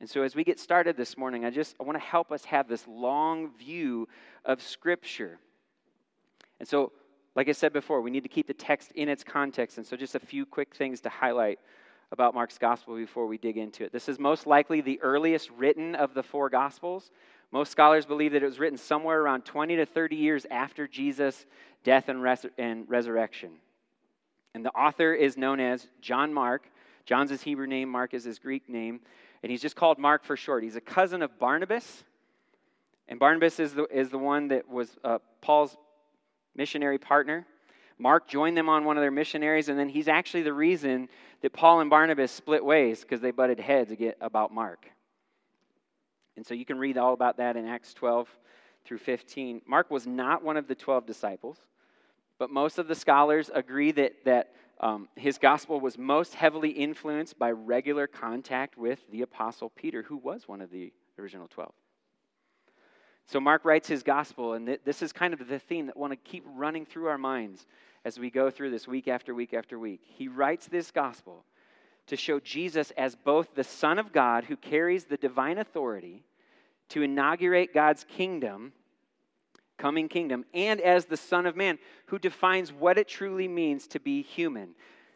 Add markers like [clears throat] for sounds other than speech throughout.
And so as we get started this morning, I just I want to help us have this long view of Scripture. And so, like I said before, we need to keep the text in its context. And so, just a few quick things to highlight about Mark's gospel before we dig into it. This is most likely the earliest written of the four gospels. Most scholars believe that it was written somewhere around 20 to 30 years after Jesus' death and, res- and resurrection. And the author is known as John Mark. John's his Hebrew name, Mark is his Greek name, and he's just called Mark for short. He's a cousin of Barnabas, and Barnabas is the, is the one that was uh, Paul's missionary partner. Mark joined them on one of their missionaries, and then he's actually the reason that Paul and Barnabas split ways because they butted heads about Mark. And so you can read all about that in Acts 12 through 15. Mark was not one of the 12 disciples, but most of the scholars agree that, that um, his gospel was most heavily influenced by regular contact with the apostle Peter, who was one of the original 12. So Mark writes his gospel, and this is kind of the theme that want to keep running through our minds as we go through this week after week after week. He writes this gospel to show Jesus as both the Son of God who carries the divine authority to inaugurate God's kingdom, coming kingdom, and as the Son of Man who defines what it truly means to be human.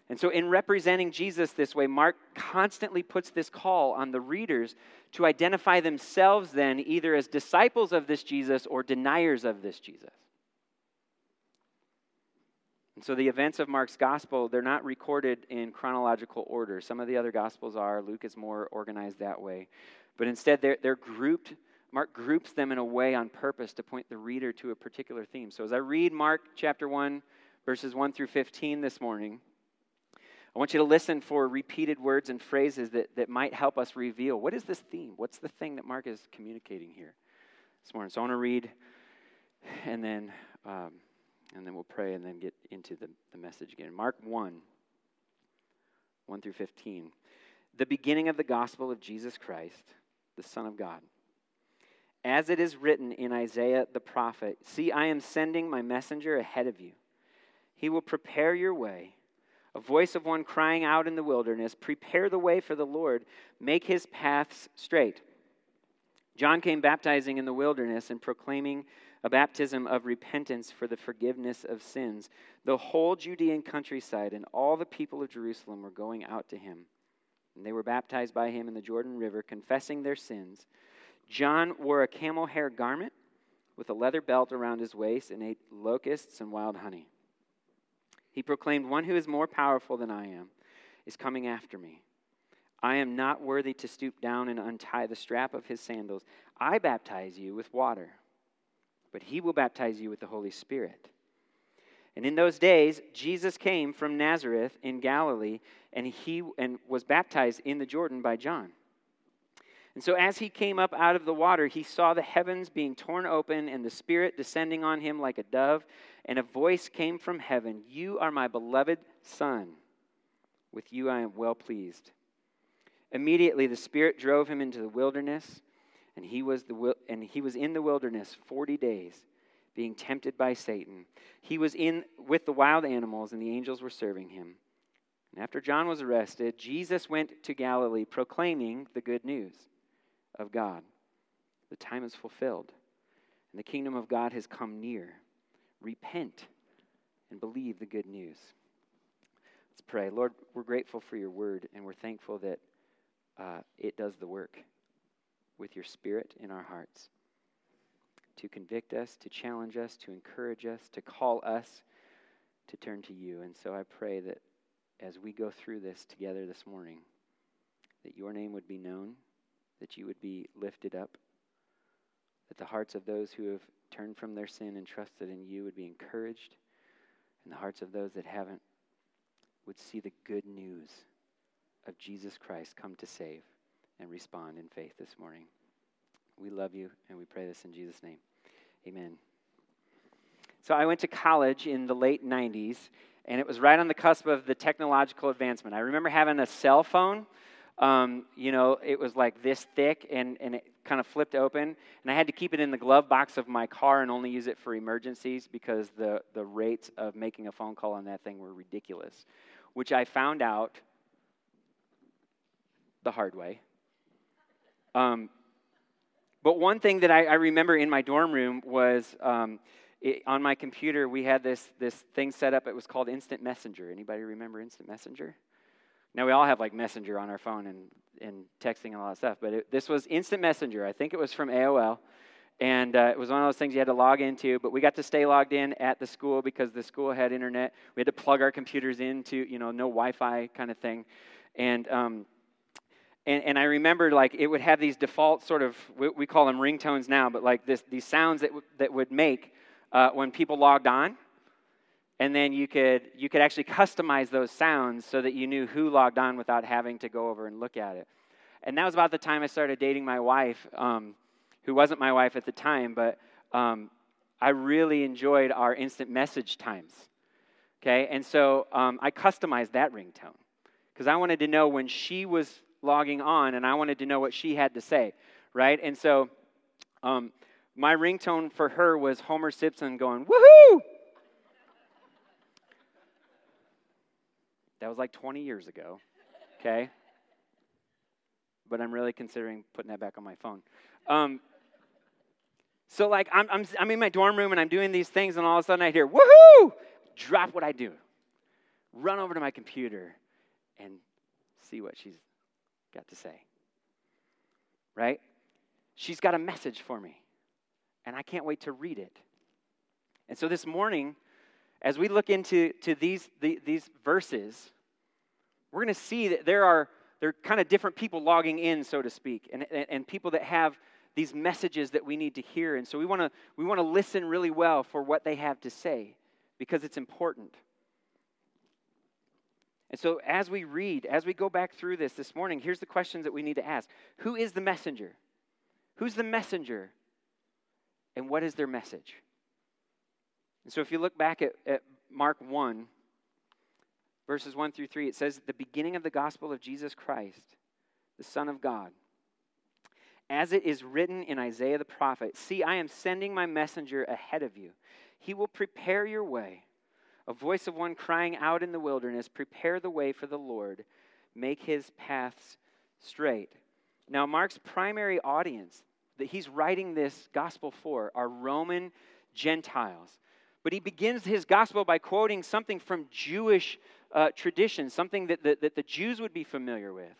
And so, in representing Jesus this way, Mark constantly puts this call on the readers to identify themselves then either as disciples of this Jesus or deniers of this Jesus. And so the events of Mark's gospel, they're not recorded in chronological order. Some of the other gospels are. Luke is more organized that way. But instead, they're, they're grouped. Mark groups them in a way on purpose to point the reader to a particular theme. So as I read Mark chapter 1, verses 1 through 15 this morning, I want you to listen for repeated words and phrases that, that might help us reveal what is this theme? What's the thing that Mark is communicating here this morning? So I want to read and then. Um, and then we'll pray and then get into the, the message again. Mark 1 1 through 15. The beginning of the gospel of Jesus Christ, the Son of God. As it is written in Isaiah the prophet See, I am sending my messenger ahead of you. He will prepare your way. A voice of one crying out in the wilderness, Prepare the way for the Lord, make his paths straight. John came baptizing in the wilderness and proclaiming a baptism of repentance for the forgiveness of sins. The whole Judean countryside and all the people of Jerusalem were going out to him. And they were baptized by him in the Jordan River, confessing their sins. John wore a camel hair garment with a leather belt around his waist and ate locusts and wild honey. He proclaimed, One who is more powerful than I am is coming after me. I am not worthy to stoop down and untie the strap of his sandals. I baptize you with water but he will baptize you with the Holy Spirit. And in those days, Jesus came from Nazareth in Galilee, and he and was baptized in the Jordan by John. And so, as he came up out of the water, he saw the heavens being torn open and the Spirit descending on him like a dove. And a voice came from heaven You are my beloved Son. With you I am well pleased. Immediately, the Spirit drove him into the wilderness and he was, the, and he was in the wilderness 40 days, being tempted by Satan. He was in with the wild animals, and the angels were serving him. And after John was arrested, Jesus went to Galilee proclaiming the good news of God. The time is fulfilled, and the kingdom of God has come near. Repent and believe the good news. Let's pray. Lord, we're grateful for your word, and we're thankful that uh, it does the work with your spirit in our hearts to convict us, to challenge us, to encourage us, to call us to turn to you. And so I pray that as we go through this together this morning, that your name would be known, that you would be lifted up, that the hearts of those who have turned from their sin and trusted in you would be encouraged, and the hearts of those that haven't would see the good news of Jesus Christ come to save and respond in faith this morning. We love you, and we pray this in Jesus' name. Amen. So I went to college in the late 90s, and it was right on the cusp of the technological advancement. I remember having a cell phone. Um, you know, it was like this thick, and, and it kind of flipped open. And I had to keep it in the glove box of my car and only use it for emergencies because the, the rates of making a phone call on that thing were ridiculous, which I found out the hard way Um, but one thing that I, I, remember in my dorm room was um, it, on my computer we had this this thing set up. It was called Instant Messenger. Anybody remember Instant Messenger? Now we all have like Messenger on our phone and and texting and all that stuff. But it, this was Instant Messenger. I think it was from AOL. And uh, it was one of those things you had to log into, but we got to stay logged in at the school because the school had internet. We had to plug our computers into, you know, no Wi Fi kind of thing. And, um, and, and, I remember like it would have these default sort of, we, we call them ringtones now, but like this, these sounds that, w- that would make uh, when people logged on. And then you could, you could actually customize those sounds so that you knew who logged on without having to go over and look at it. And that was about the time I started dating my wife. Um, who wasn't my wife at the time, but um, I really enjoyed our instant message times. Okay, and so um, I customized that ringtone because I wanted to know when she was logging on and I wanted to know what she had to say, right? And so um, my ringtone for her was Homer Simpson going, woohoo! That was like 20 years ago, okay? But I'm really considering putting that back on my phone. Um, so, like, I'm, I'm, I'm in my dorm room and I'm doing these things, and all of a sudden I hear, woohoo! Drop what I do. Run over to my computer and see what she's got to say. Right? She's got a message for me, and I can't wait to read it. And so this morning, as we look into to these, the, these verses, we're going to see that there are, there are kind of different people logging in, so to speak, and, and, and people that have these messages that we need to hear. And so we want to we want to listen really well for what they have to say because it's important. And so as we read, as we go back through this this morning, here's the questions that we need to ask. Who is the messenger? Who's the messenger? And what is their message? And so if you look back at, at Mark 1, verses 1 through 3, it says, The beginning of the gospel of Jesus Christ, the Son of God as it is written in Isaiah the prophet See, I am sending my messenger ahead of you. He will prepare your way. A voice of one crying out in the wilderness, Prepare the way for the Lord, make his paths straight. Now, Mark's primary audience that he's writing this gospel for are Roman Gentiles. But he begins his gospel by quoting something from Jewish uh, tradition, something that, that, that the Jews would be familiar with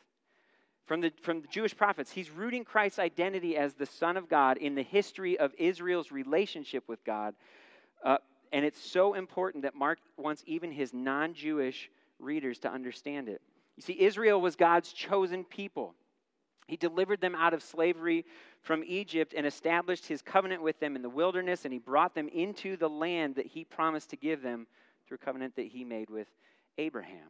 from the, from the Jewish prophets. He's rooting Christ's identity as the Son of God in the history of Israel's relationship with God. Uh, and it's so important that Mark wants even his non Jewish readers to understand it. You see, Israel was God's chosen people. He delivered them out of slavery from Egypt and established his covenant with them in the wilderness, and he brought them into the land that he promised to give them through a covenant that he made with Abraham.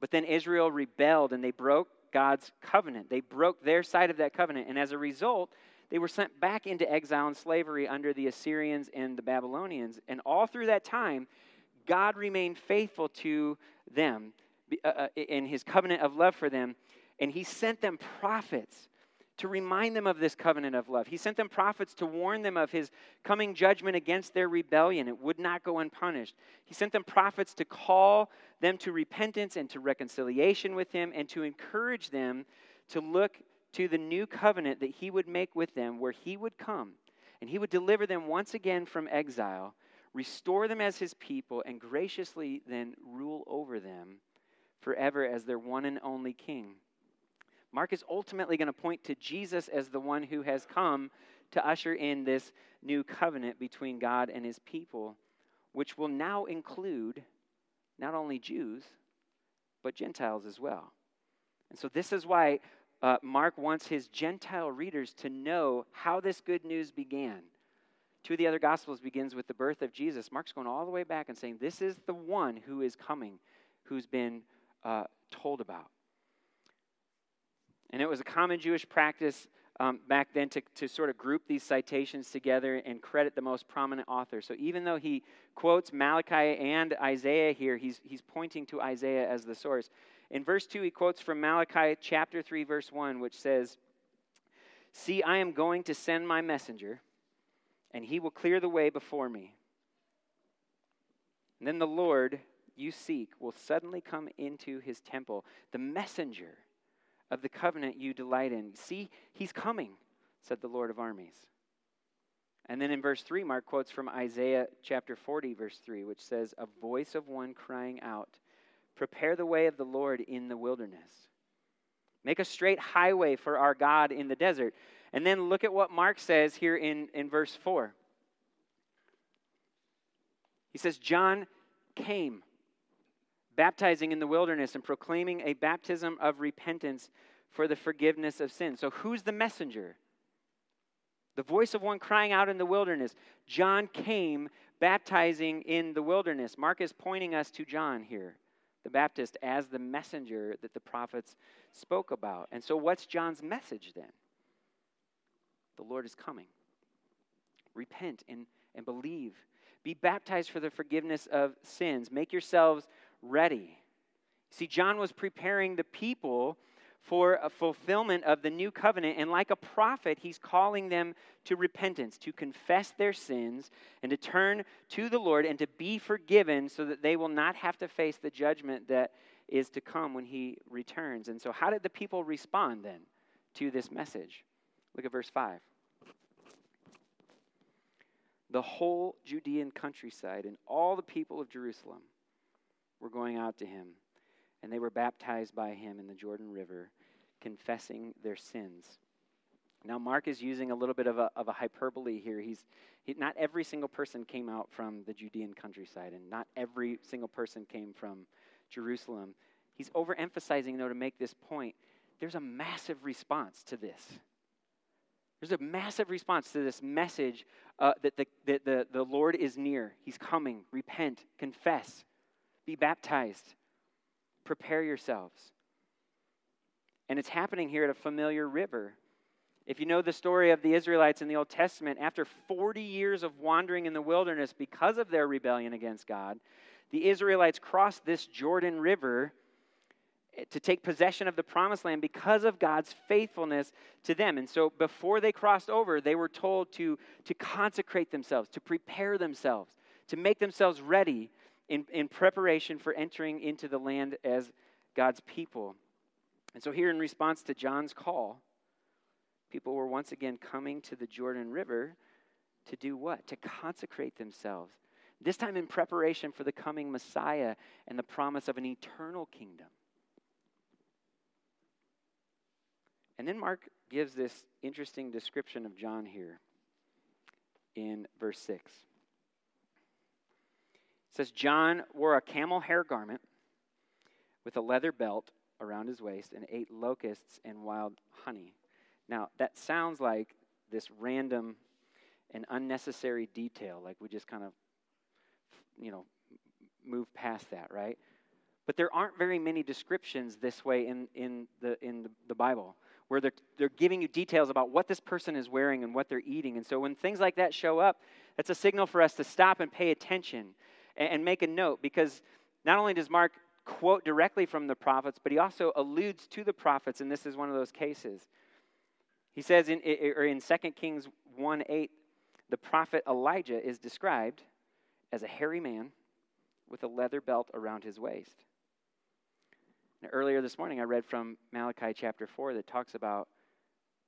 But then Israel rebelled and they broke God's covenant. They broke their side of that covenant, and as a result, they were sent back into exile and slavery under the Assyrians and the Babylonians. And all through that time, God remained faithful to them uh, uh, in his covenant of love for them, and he sent them prophets to remind them of this covenant of love. He sent them prophets to warn them of his coming judgment against their rebellion. It would not go unpunished. He sent them prophets to call them to repentance and to reconciliation with him and to encourage them to look to the new covenant that he would make with them, where he would come and he would deliver them once again from exile, restore them as his people, and graciously then rule over them forever as their one and only king. Mark is ultimately going to point to Jesus as the one who has come to usher in this new covenant between God and his people, which will now include not only Jews, but Gentiles as well. And so, this is why uh, Mark wants his Gentile readers to know how this good news began. Two of the other Gospels begins with the birth of Jesus. Mark's going all the way back and saying, This is the one who is coming, who's been uh, told about. And it was a common Jewish practice um, back then to, to sort of group these citations together and credit the most prominent author. So even though he quotes Malachi and Isaiah here, he's, he's pointing to Isaiah as the source. In verse 2, he quotes from Malachi chapter 3, verse 1, which says, See, I am going to send my messenger, and he will clear the way before me. And then the Lord you seek will suddenly come into his temple. The messenger of the covenant you delight in. See, he's coming, said the Lord of armies. And then in verse 3, Mark quotes from Isaiah chapter 40, verse 3, which says, A voice of one crying out, Prepare the way of the Lord in the wilderness. Make a straight highway for our God in the desert. And then look at what Mark says here in, in verse 4. He says, John came, baptizing in the wilderness and proclaiming a baptism of repentance for the forgiveness of sins. So, who's the messenger? The voice of one crying out in the wilderness. John came baptizing in the wilderness. Mark is pointing us to John here, the Baptist, as the messenger that the prophets spoke about. And so, what's John's message then? The Lord is coming. Repent and, and believe. Be baptized for the forgiveness of sins. Make yourselves ready. See, John was preparing the people for a fulfillment of the new covenant. And like a prophet, he's calling them to repentance, to confess their sins, and to turn to the Lord and to be forgiven so that they will not have to face the judgment that is to come when he returns. And so, how did the people respond then to this message? Look at verse 5. The whole Judean countryside and all the people of Jerusalem were going out to him and they were baptized by him in the Jordan River, confessing their sins. Now, Mark is using a little bit of a, of a hyperbole here. He's, he, not every single person came out from the Judean countryside, and not every single person came from Jerusalem. He's overemphasizing, though, to make this point. There's a massive response to this. There's a massive response to this message uh, that, the, that the, the Lord is near. He's coming. Repent, confess, be baptized prepare yourselves. And it's happening here at a familiar river. If you know the story of the Israelites in the Old Testament, after 40 years of wandering in the wilderness because of their rebellion against God, the Israelites crossed this Jordan River eh, to take possession of the promised land because of God's faithfulness to them. And so before they crossed over, they were told to, to consecrate themselves, to prepare themselves, to make themselves ready in, in preparation for entering into the land as God's people. And so, here in response to John's call, people were once again coming to the Jordan River to do what? To consecrate themselves. This time in preparation for the coming Messiah and the promise of an eternal kingdom. And then Mark gives this interesting description of John here in verse 6 says John wore a camel hair garment with a leather belt around his waist and ate locusts and wild honey. Now, that sounds like this random and unnecessary detail, like we just kind of, you know, move past that, right? But there aren't very many descriptions this way in, in, the, in the, Bible where they're, they're giving you details about what this person is wearing and what they're eating. And so when things like that show up, that's a signal for us to stop and pay attention and, make a note because not only does Mark quote directly from the prophets, but he also alludes to the prophets, and this is one of those cases. He says in, or in 2 Kings 1 8, the prophet Elijah is described as a hairy man with a leather belt around his waist. Now, earlier this morning, I read from Malachi chapter 4 that talks about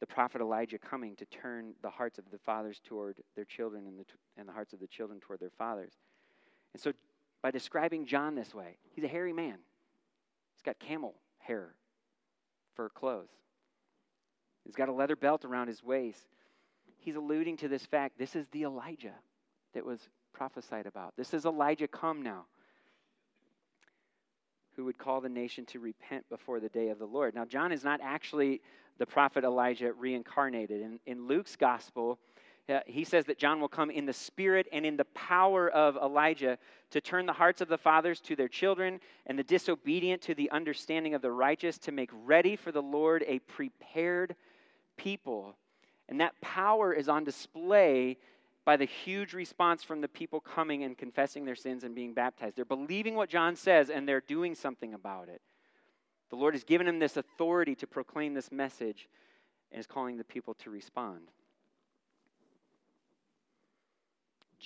the prophet Elijah coming to turn the hearts of the fathers toward their children and the, and the hearts of the children toward their fathers. And so, by describing John this way, he's a hairy man. He's got camel hair for clothes, he's got a leather belt around his waist. He's alluding to this fact this is the Elijah that was prophesied about. This is Elijah come now, who would call the nation to repent before the day of the Lord. Now, John is not actually the prophet Elijah reincarnated. In, in Luke's gospel, Uh, he says that John will come in the spirit and in the power of Elijah to turn the hearts of the fathers to their children and the disobedient to the understanding of the righteous to make ready for the Lord a prepared people. And that power is on display by the huge response from the people coming and confessing their sins and being baptized. They're believing what John says and they're doing something about it. The Lord has given him this authority to proclaim this message and is calling the people to respond.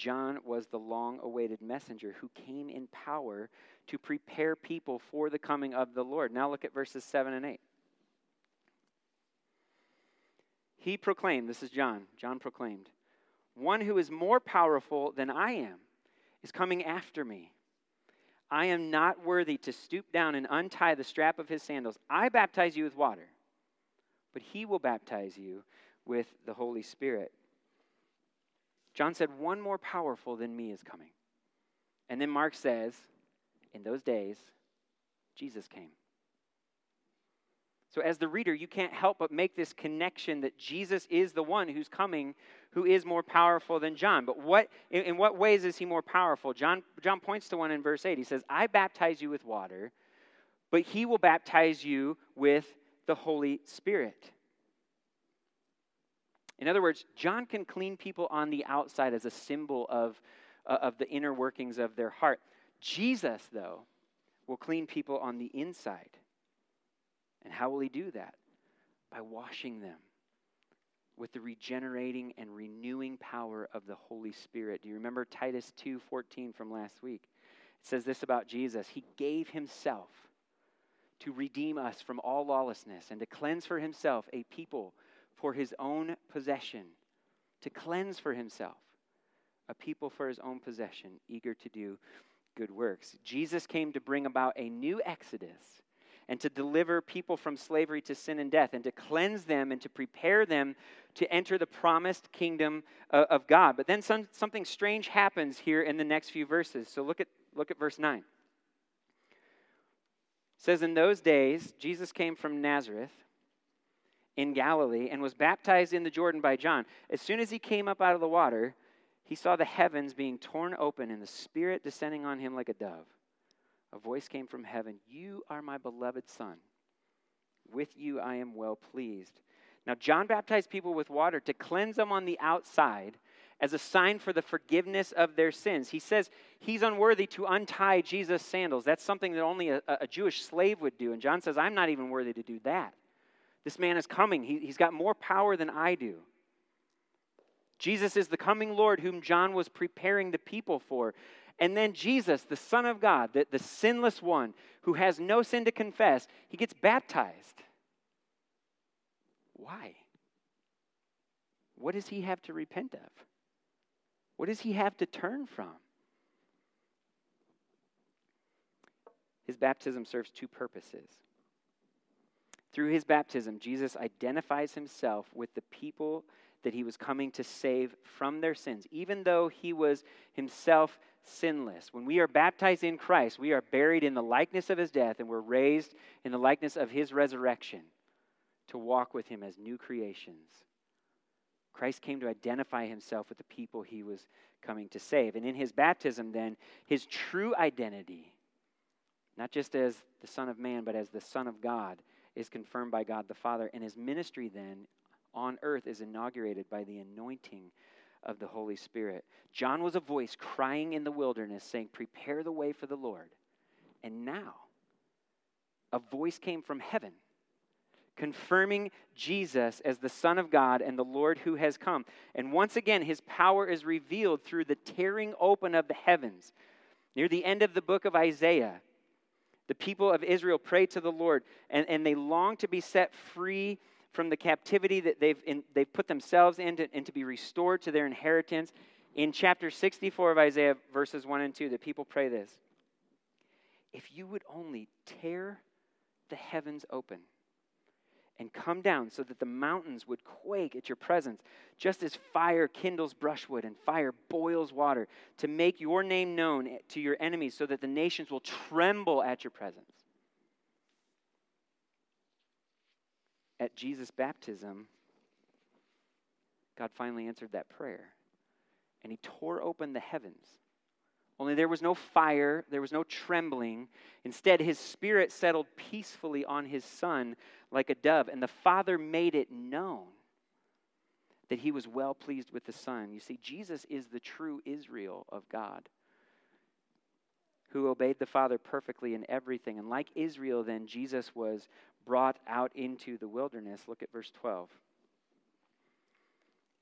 John was the long awaited messenger who came in power to prepare people for the coming of the Lord. Now look at verses 7 and 8. he proclaimed, this is John, John proclaimed, one who is more powerful than I am is coming after me. I am not worthy to stoop down and untie the strap of his sandals. I baptize you with water, but he will baptize you with the Holy Spirit. John said, One more powerful than me is coming. And then Mark says, In those days, Jesus came. So, as the reader, you can't help but make this connection that Jesus is the one who's coming, who is more powerful than John. But what, in, in, what ways is he more powerful? John, John points to one in verse 8. He says, I baptize you with water, but he will baptize you with the Holy Spirit. In other words, John can clean people on the outside as a symbol of, uh, of the inner workings of their heart. Jesus, though, will clean people on the inside. And how will he do that? By washing them with the regenerating and renewing power of the Holy Spirit. Do you remember Titus 2:14 from last week? It says this about Jesus, he gave himself to redeem us from all lawlessness and to cleanse for himself a people for his own possession, to cleanse for himself a people for his own possession, eager to do good works. Jesus came to bring about a new exodus and to deliver people from slavery to sin and death, and to cleanse them and to prepare them to enter the promised kingdom uh, of God. But then some, something strange happens here in the next few verses. So look at, look at verse 9. It says, In those days, Jesus came from Nazareth in Galilee and was baptized in the Jordan by John. As soon as he came up out of the water, he saw the heavens being torn open and the Spirit descending on him like a dove a voice came from heaven You are my beloved Son. With you I am well pleased. Now, John baptized people with water to cleanse them on the outside as a sign for the forgiveness of their sins. He says he's unworthy to untie Jesus' sandals. That's something that only a, a Jewish slave would do. And John says, I'm not even worthy to do that. This man is coming, he, he's got more power than I do. Jesus is the coming Lord whom John was preparing the people for. And then Jesus, the Son of God, the, the sinless one who has no sin to confess, he gets baptized. Why? What does he have to repent of? What does he have to turn from? His baptism serves two purposes. Through his baptism, Jesus identifies himself with the people that he was coming to save from their sins, even though he was himself sinless. When we are baptized in Christ, we are buried in the likeness of his death and we're raised in the likeness of his resurrection to walk with him as new creations. Christ came to identify himself with the people he was coming to save. And in his baptism, then, his true identity, not just as the Son of Man, but as the Son of God, is confirmed by God the Father. And his ministry, then, on earth is inaugurated by the anointing of the Holy Spirit. John was a voice crying in the wilderness saying, Prepare the way for the Lord. And now, a voice came from heaven confirming Jesus as the Son of God and the Lord who has come. And once again, his power is revealed through the tearing open of the heavens. Near the end of the book of Isaiah, the people of Israel pray to the Lord and, and they long to be set free from the captivity that they've, in, they've put themselves into and to be restored to their inheritance. In chapter 64 of Isaiah, verses 1 and 2, the people pray this If you would only tear the heavens open and come down so that the mountains would quake at your presence, just as fire kindles brushwood and fire boils water, to make your name known to your enemies so that the nations will tremble at your presence. at Jesus' baptism, God finally answered that prayer. And he tore open the heavens. Only there was no fire, there was no trembling. Instead, his spirit settled peacefully on his son like a dove. And the Father made it known that he was well pleased with the Son. You see, Jesus is the true Israel of God who obeyed the Father perfectly in everything. And like Israel, then, Jesus was brought out into the wilderness. Look at verse 12.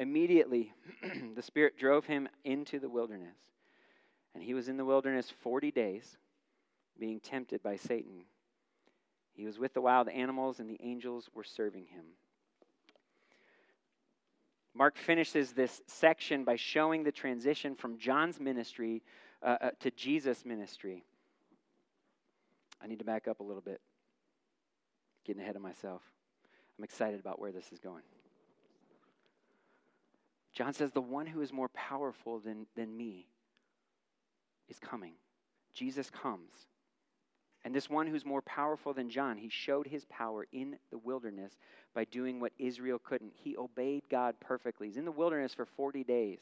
Immediately, [clears throat] the Spirit drove him into the wilderness. And he was in the wilderness 40 days, being tempted by Satan. He was with the wild animals, and the angels were serving him. Mark finishes this section by showing the transition from John's ministry uh, uh, to Jesus' ministry. I need to back up a little bit, getting ahead of myself. I'm excited about where this is going. John says, The one who is more powerful than, than me is coming. Jesus comes. And this one who's more powerful than John, he showed his power in the wilderness by doing what Israel couldn't. He obeyed God perfectly. He's in the wilderness for 40 days.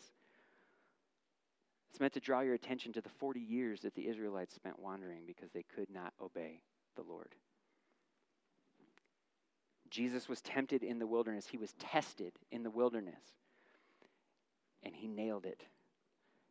It's meant to draw your attention to the 40 years that the Israelites spent wandering because they could not obey the Lord. Jesus was tempted in the wilderness, he was tested in the wilderness, and he nailed it.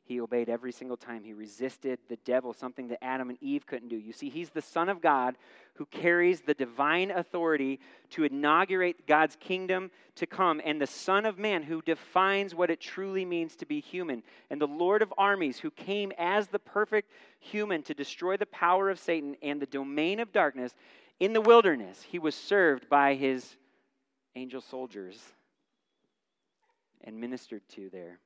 He obeyed every single time. He resisted the devil, something that Adam and Eve couldn't do. You see, he's the Son of God who carries the divine authority to inaugurate God's kingdom to come, and the Son of Man who defines what it truly means to be human, and the Lord of armies who came as the perfect human to destroy the power of Satan and the domain of darkness. In the wilderness, he was served by his angel soldiers and ministered to there.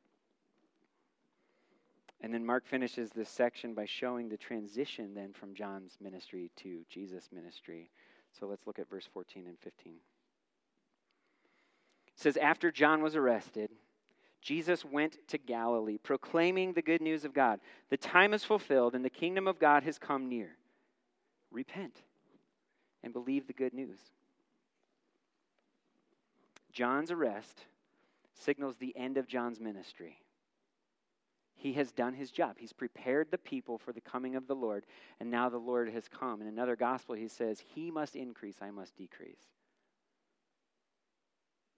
And then Mark finishes this section by showing the transition then from John's ministry to Jesus' ministry. So let's look at verse 14 and 15. It says, After John was arrested, Jesus went to Galilee, proclaiming the good news of God. The time is fulfilled, and the kingdom of God has come near. Repent and believe the good news. John's arrest signals the end of John's ministry he has done his job. He's prepared the people for the coming of the Lord, and now the Lord has come. In another gospel, he says, He must increase, I must decrease.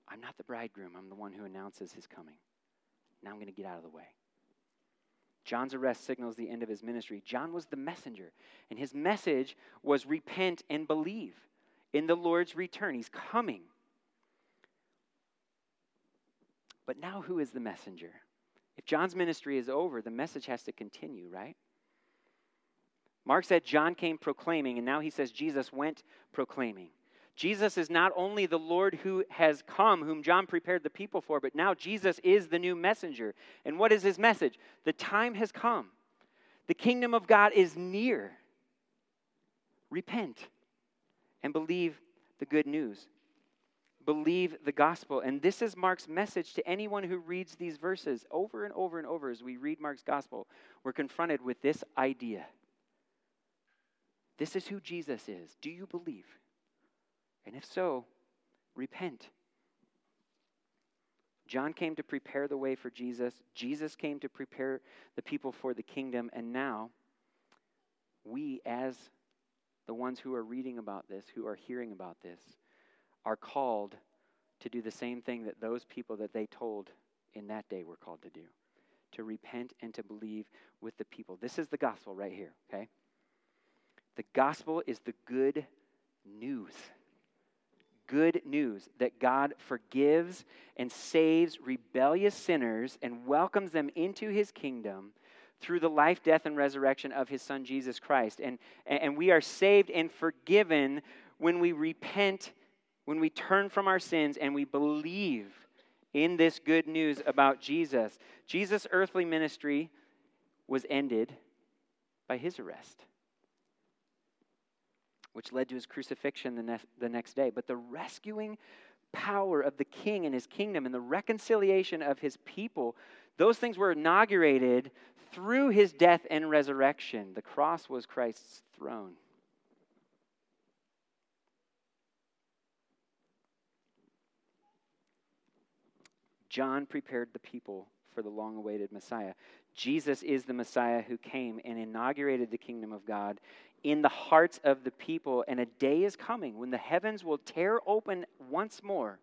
I'm not the bridegroom, I'm the one who announces his coming. Now I'm going to get out of the way. John's arrest signals the end of his ministry. John was the messenger, and his message was repent and believe in the Lord's return. He's coming. But now, who is the messenger? If John's ministry is over, the message has to continue, right? Mark said John came proclaiming, and now he says Jesus went proclaiming. Jesus is not only the Lord who has come, whom John prepared the people for, but now Jesus is the new messenger. And what is his message? The time has come. The kingdom of God is near. Repent and believe the good news believe the gospel. And this is Mark's message to anyone who reads these verses over and over and over as we read Mark's gospel. We're confronted with this idea. This is who Jesus is. Do you believe? And if so, repent. John came to prepare the way for Jesus. Jesus came to prepare the people for the kingdom. And now, we, as the ones who are reading about this, who are hearing about this, are called to do the same thing that those people that they told in that day were called to do to repent and to believe with the people. This is the gospel right here, okay? The gospel is the good news. Good news that God forgives and saves rebellious sinners and welcomes them into his kingdom through the life, death, and resurrection of his son Jesus Christ. And, and we are saved and forgiven when we repent when we turn from our sins and we believe in this good news about Jesus. Jesus' earthly ministry was ended by his arrest, which led to his crucifixion the, ne- the next day. But the rescuing power of the king and his kingdom and the reconciliation of his people, those things were inaugurated through his death and resurrection. The cross was Christ's throne. John prepared the people for the long awaited Messiah. Jesus is the Messiah who came and inaugurated the kingdom of God in the hearts of the people. And a day is coming when the heavens will tear open once more.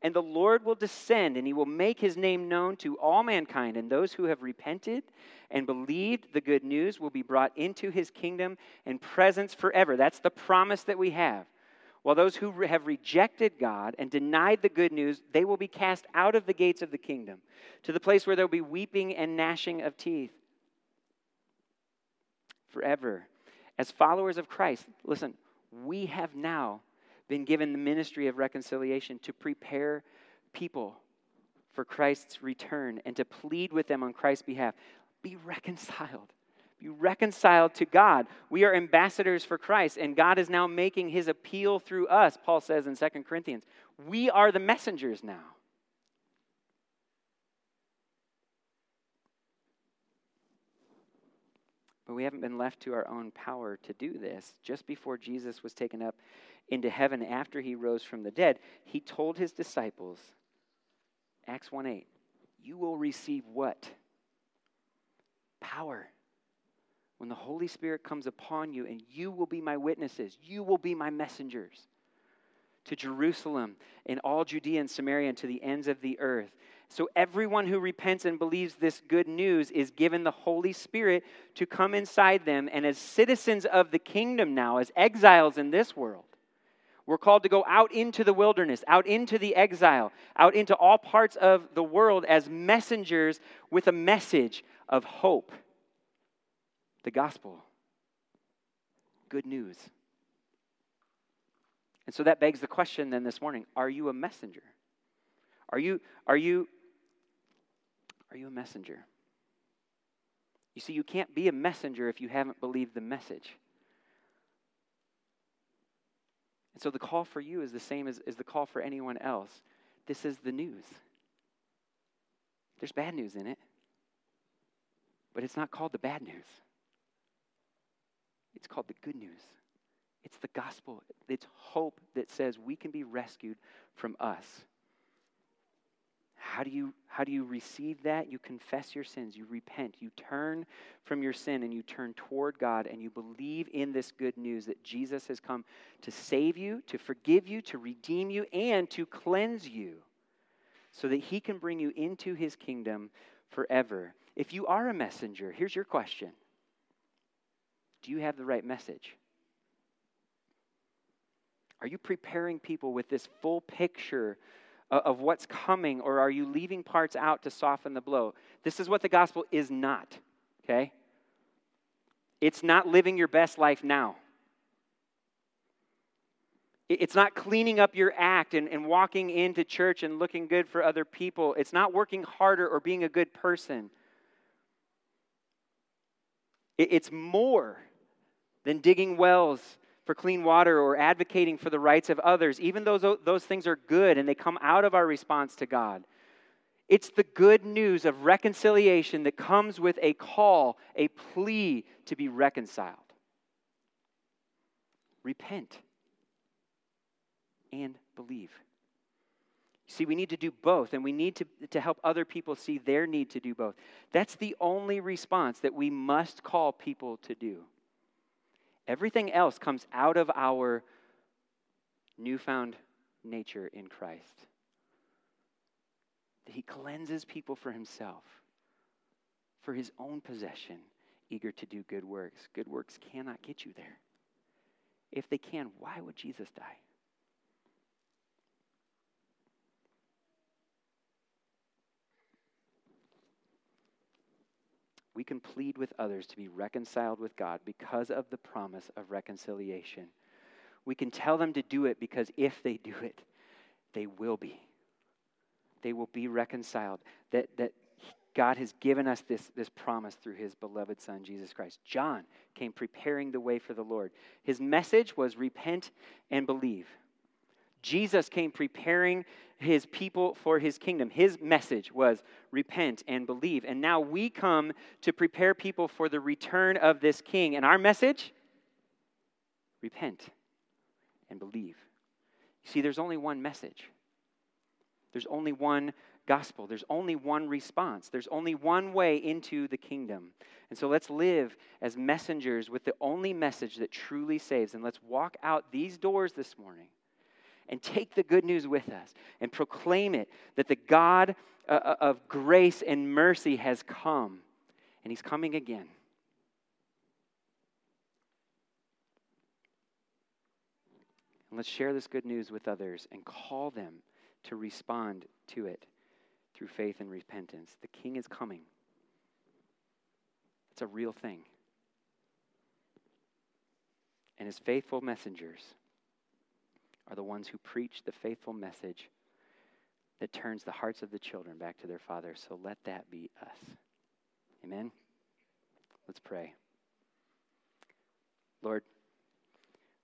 And the Lord will descend and he will make his name known to all mankind. And those who have repented and believed the good news will be brought into his kingdom and presence forever. That's the promise that we have. While those who have rejected God and denied the good news, they will be cast out of the gates of the kingdom to the place where there will be weeping and gnashing of teeth forever. As followers of Christ, listen, we have now been given the ministry of reconciliation to prepare people for Christ's return and to plead with them on Christ's behalf. Be reconciled. Be reconciled to God. We are ambassadors for Christ, and God is now making his appeal through us, Paul says in 2 Corinthians. We are the messengers now. But we haven't been left to our own power to do this. Just before Jesus was taken up into heaven after he rose from the dead, he told his disciples, Acts 1 8, you will receive what? Power. When the Holy Spirit comes upon you, and you will be my witnesses, you will be my messengers to Jerusalem and all Judea and Samaria and to the ends of the earth. So, everyone who repents and believes this good news is given the Holy Spirit to come inside them. And as citizens of the kingdom now, as exiles in this world, we're called to go out into the wilderness, out into the exile, out into all parts of the world as messengers with a message of hope the gospel. Good news. And so that begs the question then this morning are you a messenger? Are you, are you, are you a messenger? You see, you can't be a messenger if you haven't believed the message. And so the call for you is the same as, as the call for anyone else. This is the news. There's bad news in it, but it's not called the bad news. It's called the good news. It's the gospel. It's hope that says we can be rescued from us. How do you how do you receive that? You confess your sins, you repent, you turn from your sin and you turn toward God and you believe in this good news that Jesus has come to save you, to forgive you, to redeem you and to cleanse you so that he can bring you into his kingdom forever. If you are a messenger, here's your question. Do you have the right message? Are you preparing people with this full picture of what's coming, or are you leaving parts out to soften the blow? This is what the gospel is not, okay? It's not living your best life now. It's not cleaning up your act and, and walking into church and looking good for other people. It's not working harder or being a good person. It's more than digging wells for clean water or advocating for the rights of others, even though those things are good and they come out of our response to God. It's the good news of reconciliation that comes with a call, a plea to be reconciled. Repent and believe. See, we need to do both, and we need to, to help other people see their need to do both. That's the only response that we must call people to do. Everything else comes out of our newfound nature in Christ. That he cleanses people for himself, for his own possession, eager to do good works. Good works cannot get you there. If they can, why would Jesus die? We can plead with others to be reconciled with God because of the promise of reconciliation. We can tell them to do it because if they do it, they will be. They will be reconciled. That, that God has given us this, this promise through his beloved Son, Jesus Christ. John came preparing the way for the Lord. His message was repent and believe. Jesus came preparing his people for his kingdom. His message was repent and believe. And now we come to prepare people for the return of this king. And our message? Repent and believe. You see, there's only one message, there's only one gospel, there's only one response, there's only one way into the kingdom. And so let's live as messengers with the only message that truly saves. And let's walk out these doors this morning and take the good news with us and proclaim it that the God uh, uh, of grace and mercy has come and he's coming again. And let's share this good news with others and call them to respond to it through faith and repentance. The king is coming. It's a real thing. And his faithful messengers are the ones who preach the faithful message that turns the hearts of the children back to their father. So let that be us. Amen? Let's pray. Lord,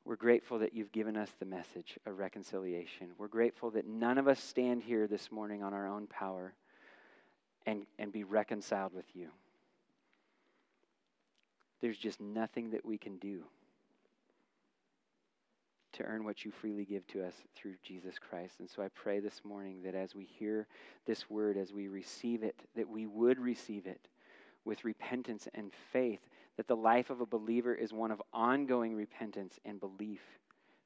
we're grateful that you've given us the message of reconciliation. We're grateful that none of us stand here this morning on our own power and, and be reconciled with you. There's just nothing that we can do to earn what you freely give to us through Jesus Christ. And so I pray this morning that as we hear this word, as we receive it, that we would receive it with repentance and faith, that the life of a believer is one of ongoing repentance and belief,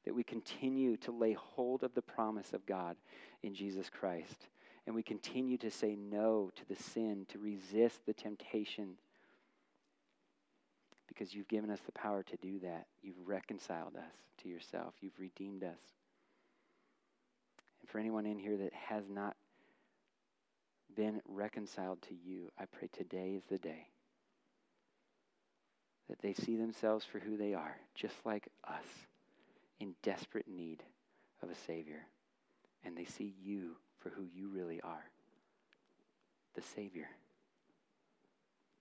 that we continue to lay hold of the promise of God in Jesus Christ, and we continue to say no to the sin, to resist the temptation because you've given us the power to do that. You've reconciled us to yourself, you've redeemed us. And for anyone in here that has not been reconciled to you, I pray today is the day that they see themselves for who they are, just like us, in desperate need of a Savior. And they see you for who you really are the Savior,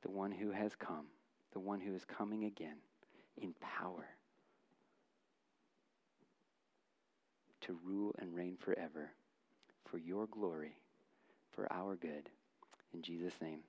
the one who has come the one who is coming again in power to rule and reign forever for your glory, for our good. In Jesus' name.